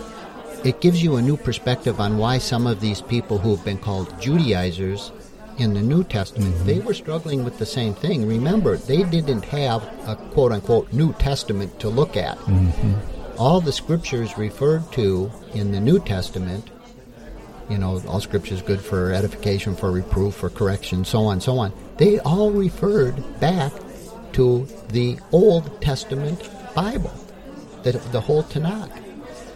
it gives you a new perspective on why some of these people who have been called Judaizers in the New Testament, they were struggling with the same thing. Remember, they didn't have a quote unquote New Testament to look at mm-hmm. all the scriptures referred to in the New Testament, you know, all scripture is good for edification, for reproof, for correction, so on, so on. They all referred back to the Old Testament Bible, the, the whole Tanakh.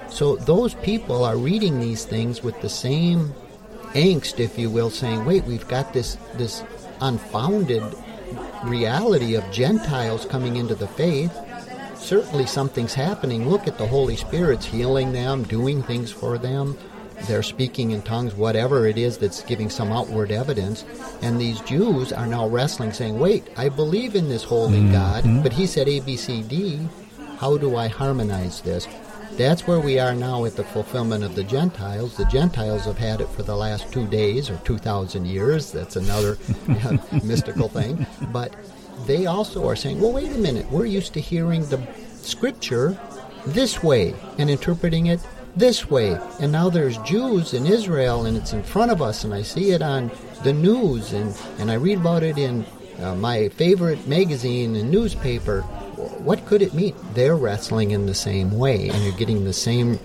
So those people are reading these things with the same angst, if you will, saying, "Wait, we've got this this unfounded reality of Gentiles coming into the faith." certainly something's happening. Look at the Holy Spirit's healing them, doing things for them. They're speaking in tongues, whatever it is that's giving some outward evidence. And these Jews are now wrestling, saying, Wait, I believe in this holy mm-hmm. God, but he said A, B, C, D. How do I harmonize this? That's where we are now with the fulfillment of the Gentiles. The Gentiles have had it for the last two days or 2,000 years. That's another mystical thing. But they also are saying, well, wait a minute, we're used to hearing the scripture this way and interpreting it this way. And now there's Jews in Israel and it's in front of us, and I see it on the news, and, and I read about it in uh, my favorite magazine and newspaper. What could it mean? They're wrestling in the same way, and you're getting the same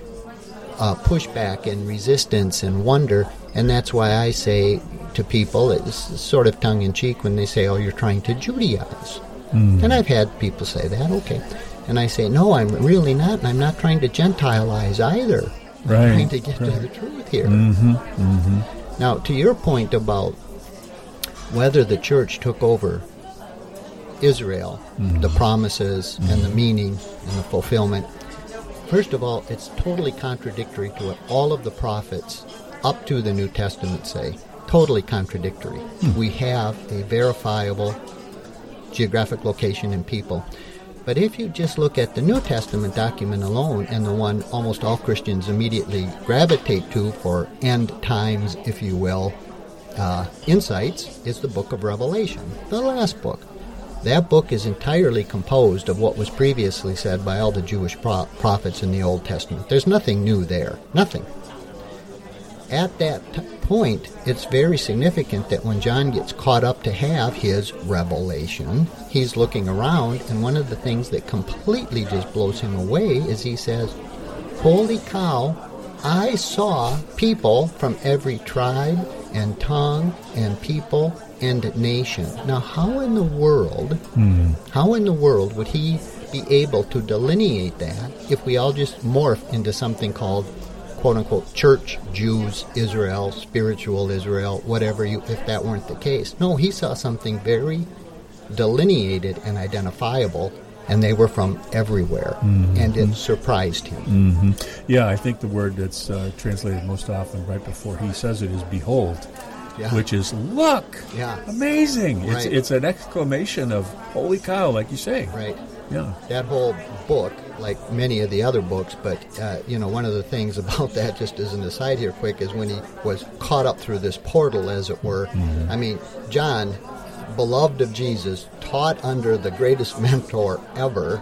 uh, pushback and resistance and wonder. And that's why I say to people, it's sort of tongue in cheek when they say, oh, you're trying to Judaize. Mm. And I've had people say that, okay. And I say, no, I'm really not, and I'm not trying to Gentilize either. I'm
right,
trying to get
right.
to the truth here.
Mm-hmm, mm-hmm.
Now, to your point about whether the church took over Israel,
Mm-hmm.
the promises and the meaning and the fulfillment, first of all, it's totally contradictory to what all of the prophets up to the New Testament say. Totally contradictory.
Hmm.
We have a verifiable geographic location and people. But if you just look at the New Testament document alone, and the one almost all Christians immediately gravitate to for end times, if you will, uh, insights, is the book of Revelation, the last book. That book is entirely composed of what was previously said by all the Jewish pro- prophets in the Old Testament. There's nothing new there. Nothing. At that t- point, it's very significant that when John gets caught up to have his revelation, he's looking around, and one of the things that completely just blows him away is he says, Holy cow, I saw people from every tribe and tongue and people and nation. Now, how in the world, how in the world would he be able to delineate that if we all just morph into something called quote unquote church Jews, Israel, spiritual Israel, whatever you if that weren't the case. No, he saw something very delineated and identifiable and they were from everywhere and it surprised him.
hmm Yeah, I think the word that's uh, translated most often right before he says it is behold,
Yeah.
which is look.
Yeah.
Amazing. It's,
Right.
it's an exclamation of holy cow, like you say.
Right.
Yeah.
That whole book, like many of the other books, but uh, you know, one of the things about that, just as an aside here, quick, is when he was caught up through this portal, as it were. I mean, John, beloved of Jesus, taught under the greatest mentor ever.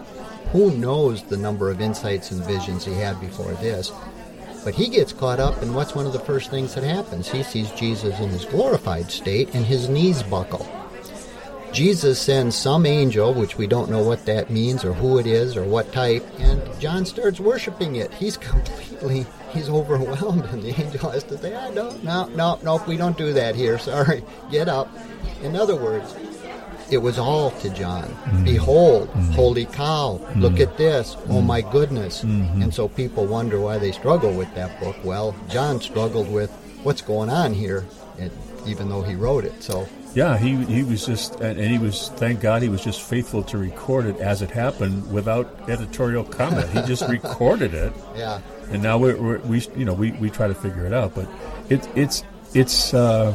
Who knows the number of insights and visions he had before this? But he gets caught up, and what's one of the first things that happens? He sees Jesus in his glorified state, and his knees buckle. Jesus sends some angel, which we don't know what that means or who it is or what type, and John starts worshiping it. He's completely, he's overwhelmed, and the angel has to say, I don't, no, no, no, we don't do that here. Sorry, get up. In other words, it was all to John. Behold, mm-hmm. holy cow, look mm-hmm. at this, oh mm-hmm. my goodness. And so people wonder why they struggle with that book. Well, John struggled with what's going on here, and even though he wrote it. So,
Yeah, he he was just, and, he was. Thank God, he was just faithful to record it as it happened without editorial comment. He just recorded it,
yeah.
and now we're, we're, we you know we, we try to figure it out. But it, it's it's uh,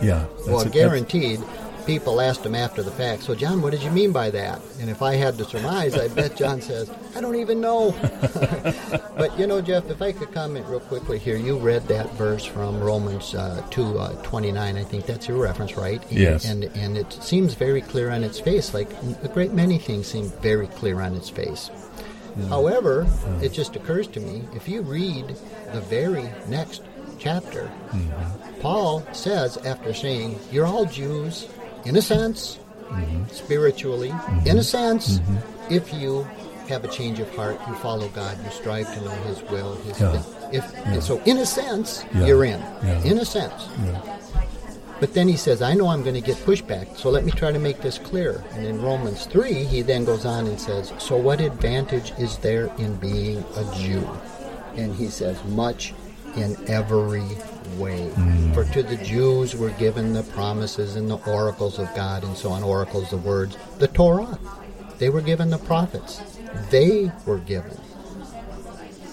yeah. that's
Well,
it. That's-
guaranteed, people asked him after the fact, so John, what did you mean by that? And if I had to surmise, I bet John says, I don't even know. but you know, Jeff, if I could comment real quickly here, you read that verse from Romans uh, 2 uh, 29. I think that's your reference, right? And,
Yes.
And, and it seems very clear on its face, like a great many things seem very clear on its face. However, it just occurs to me if you read the very next chapter, Paul says, after saying, You're all Jews, in a sense, spiritually, in a sense, if you have a change of heart, you follow God, you strive to know His will, His
Yeah.
if and so in a sense,
Yeah.
you're in.
Yeah.
In a sense.
Yeah.
But then he says, I know I'm going to get pushback, so let me try to make this clear. And in Romans 3, he then goes on and says, So what advantage is there in being a Jew? And he says, Much in every way. Mm. For to the Jews were given the promises and the oracles of God and so on, oracles, the words, the Torah. They were given the prophets. They were given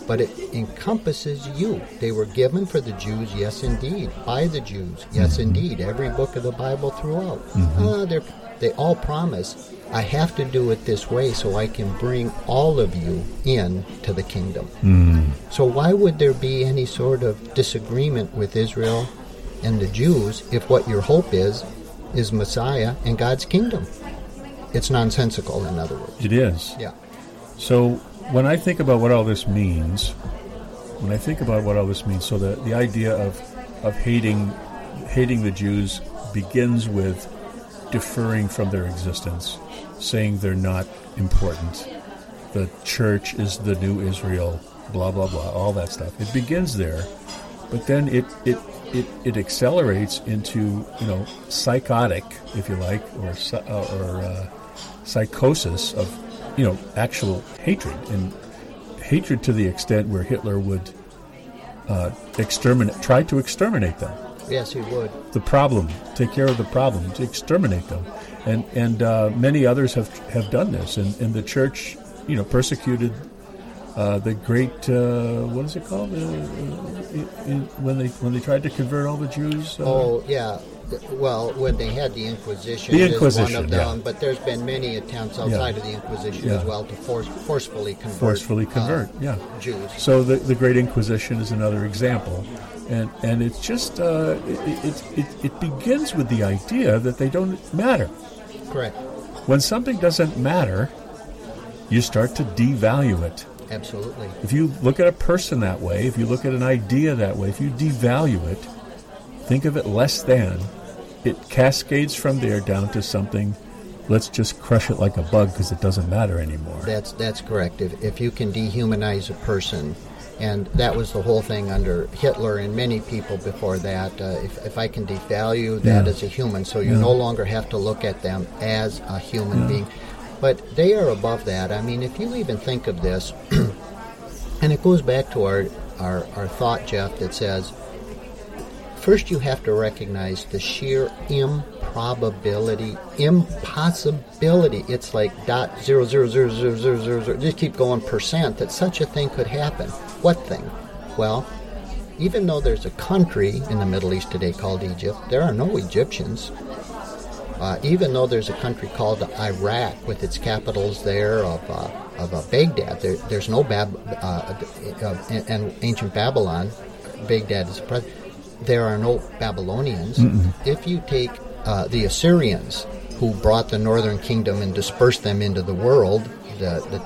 but it encompasses you. They were given for the Jews, yes, indeed, by the Jews, yes, mm-hmm. indeed. Every book of the Bible throughout. Uh, they're they all promise, I have to do it this way so I can bring all of you in to the kingdom.
Mm.
So why would there be any sort of disagreement with Israel and the Jews if what your hope is is Messiah and God's kingdom? It's nonsensical, in other words.
It is.
Yeah.
So when I think about what all this means, when I think about what all this means, so the, the idea of of hating hating the Jews begins with deferring from their existence, saying they're not important. The church is the new Israel, blah blah blah, all that stuff. It begins there, but then it it it, it accelerates into you know psychotic, if you like, or or uh, psychosis of you know actual hatred and hatred to the extent where Hitler would uh, exterminate, try to exterminate them.
Yes, he would.
The problem, take care of the problem, exterminate them, and and uh, many others have have done this, and, and the church, you know, persecuted uh, the great uh, what is it called uh, in, when they when they tried to convert all the Jews.
Uh, oh yeah, well when they had the Inquisition,
the Inquisition,
one of them,
yeah.
but there's been many attempts outside
yeah.
of the Inquisition
yeah.
as well to force, forcefully convert
forcefully convert, yeah,
Jews.
So the the Great Inquisition is another example. And, and it's just uh, it, it, it, it begins with the idea that they don't matter.
Correct.
When something doesn't matter, you start to devalue it.
Absolutely.
If you look at a person that way, if you look at an idea that way, if you devalue it, think of it less than, it cascades from there down to something. Let's just crush it like a bug because it doesn't matter anymore.
That's that's correct. If, if you can dehumanize a person, and that was the whole thing under Hitler and many people before that. Uh, if, if I can devalue that
Yeah.
as a human, so you
Yeah.
no longer have to look at them as a human
Yeah.
being. But they are above that. I mean, if you even think of this, and it goes back to our, our, our thought, Jeff, that says first you have to recognize the sheer improbability, impossibility. It's like dot zero zero zero zero zero zero zero. Just keep going percent that such a thing could happen. What thing? Well, even though there's a country in the Middle East today called Egypt, there are no Egyptians. Uh, even though there's a country called Iraq with its capitals there of, uh, of uh, Baghdad, there, there's no Bab- uh, uh, and ancient Babylon, Baghdad is present. There are no Babylonians.
Mm-mm.
If you take uh, the Assyrians, who brought the northern kingdom and dispersed them into the world, the, the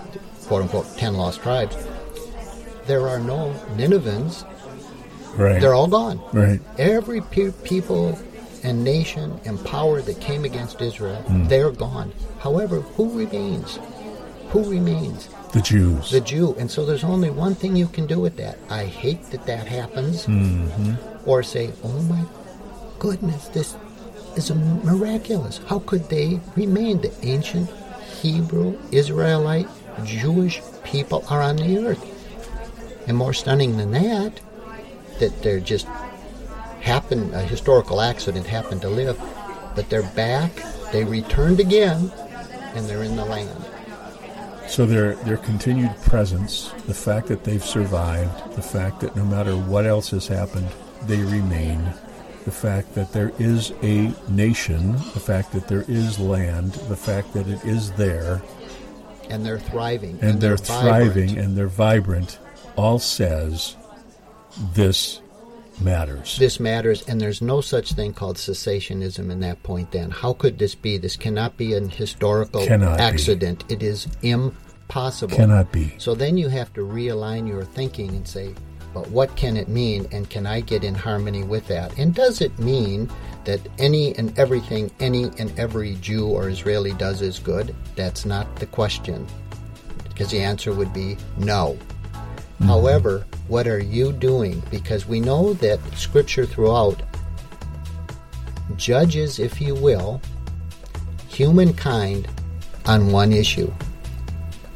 quote unquote ten lost tribes, there are no Ninevans.
Right.
They're all gone.
Right.
Every pe- people and nation and power that came against Israel,
Mm.
they're gone. However, who remains? Who remains?
The Jews.
The Jew. And so there's only one thing you can do with that. I hate that that happens.
hmm
Or say, oh my goodness, this is miraculous. How could they remain? The ancient Hebrew, Israelite, Jewish people are on the earth. And more stunning than that, that they're just happened, a historical accident happened to live, but they're back, they returned again, and they're in the land.
So their their continued presence, the fact that they've survived, the fact that no matter what else has happened, they remain, the fact that there is a nation, the fact that there is land, the fact that it is there,
And they're thriving.
and, they're,
vibrant.
thriving and they're vibrant, all says this matters.
This matters, and there's no such thing called cessationism in that point then. How could this be? This cannot be an historical
Cannot be.
accident. It is impossible.
Cannot be.
So then you have to realign your thinking and say, but what can it mean, and can I get in harmony with that? And does it mean that any and everything any and every Jew or Israeli does is good? That's not the question. Because the answer would be no. Mm-hmm. However, what are you doing? Because we know that Scripture throughout judges, if you will, humankind on one issue.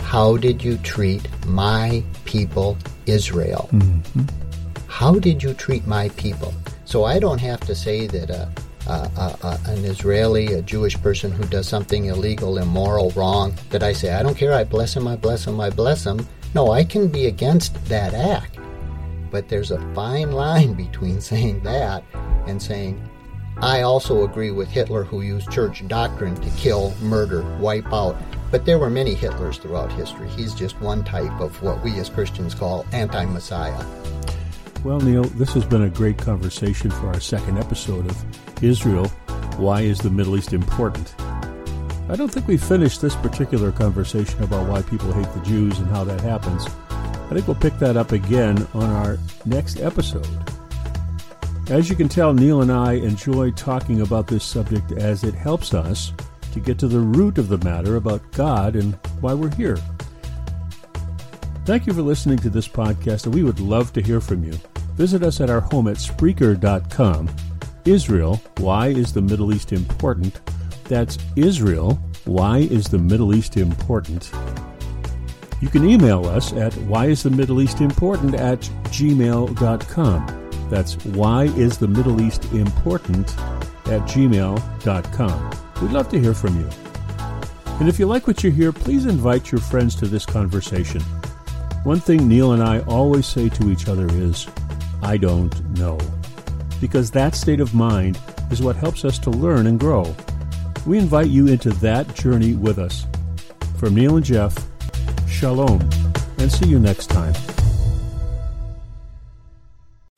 How did you treat my people, Israel? How did you treat my people? So I don't have to say that a, a, a, an Israeli, a Jewish person who does something illegal, immoral, wrong, that I say, I don't care, I bless him, I bless him, I bless him. No, I can be against that act. But there's a fine line between saying that and saying, I also agree with Hitler, who used church doctrine to kill, murder, wipe out. But there were many Hitlers throughout history. He's just one type of what we as Christians call anti Messiah.
Well, Neil, this has been a great conversation for our second episode of Israel. Why is the Middle East important? I don't think we finished this particular conversation about why people hate the Jews and how that happens. I think we'll pick that up again on our next episode. As you can tell, Neil and I enjoy talking about this subject as it helps us to get to the root of the matter about God and why we're here. Thank you for listening to this podcast, and we would love to hear from you. Visit us at our home at Spreaker.com. Israel, why is the Middle East important? That's Israel, why is the Middle East important? You can email us at whyisthemiddleeastimportant at gmail.com. That's why is the Middle East important at gmail.com. We'd love to hear from you. And if you like what you hear, please invite your friends to this conversation. One thing Neil and I always say to each other is, I don't know. Because that state of mind is what helps us to learn and grow. We invite you into that journey with us. From Neil and Jeff, shalom, and see you next time.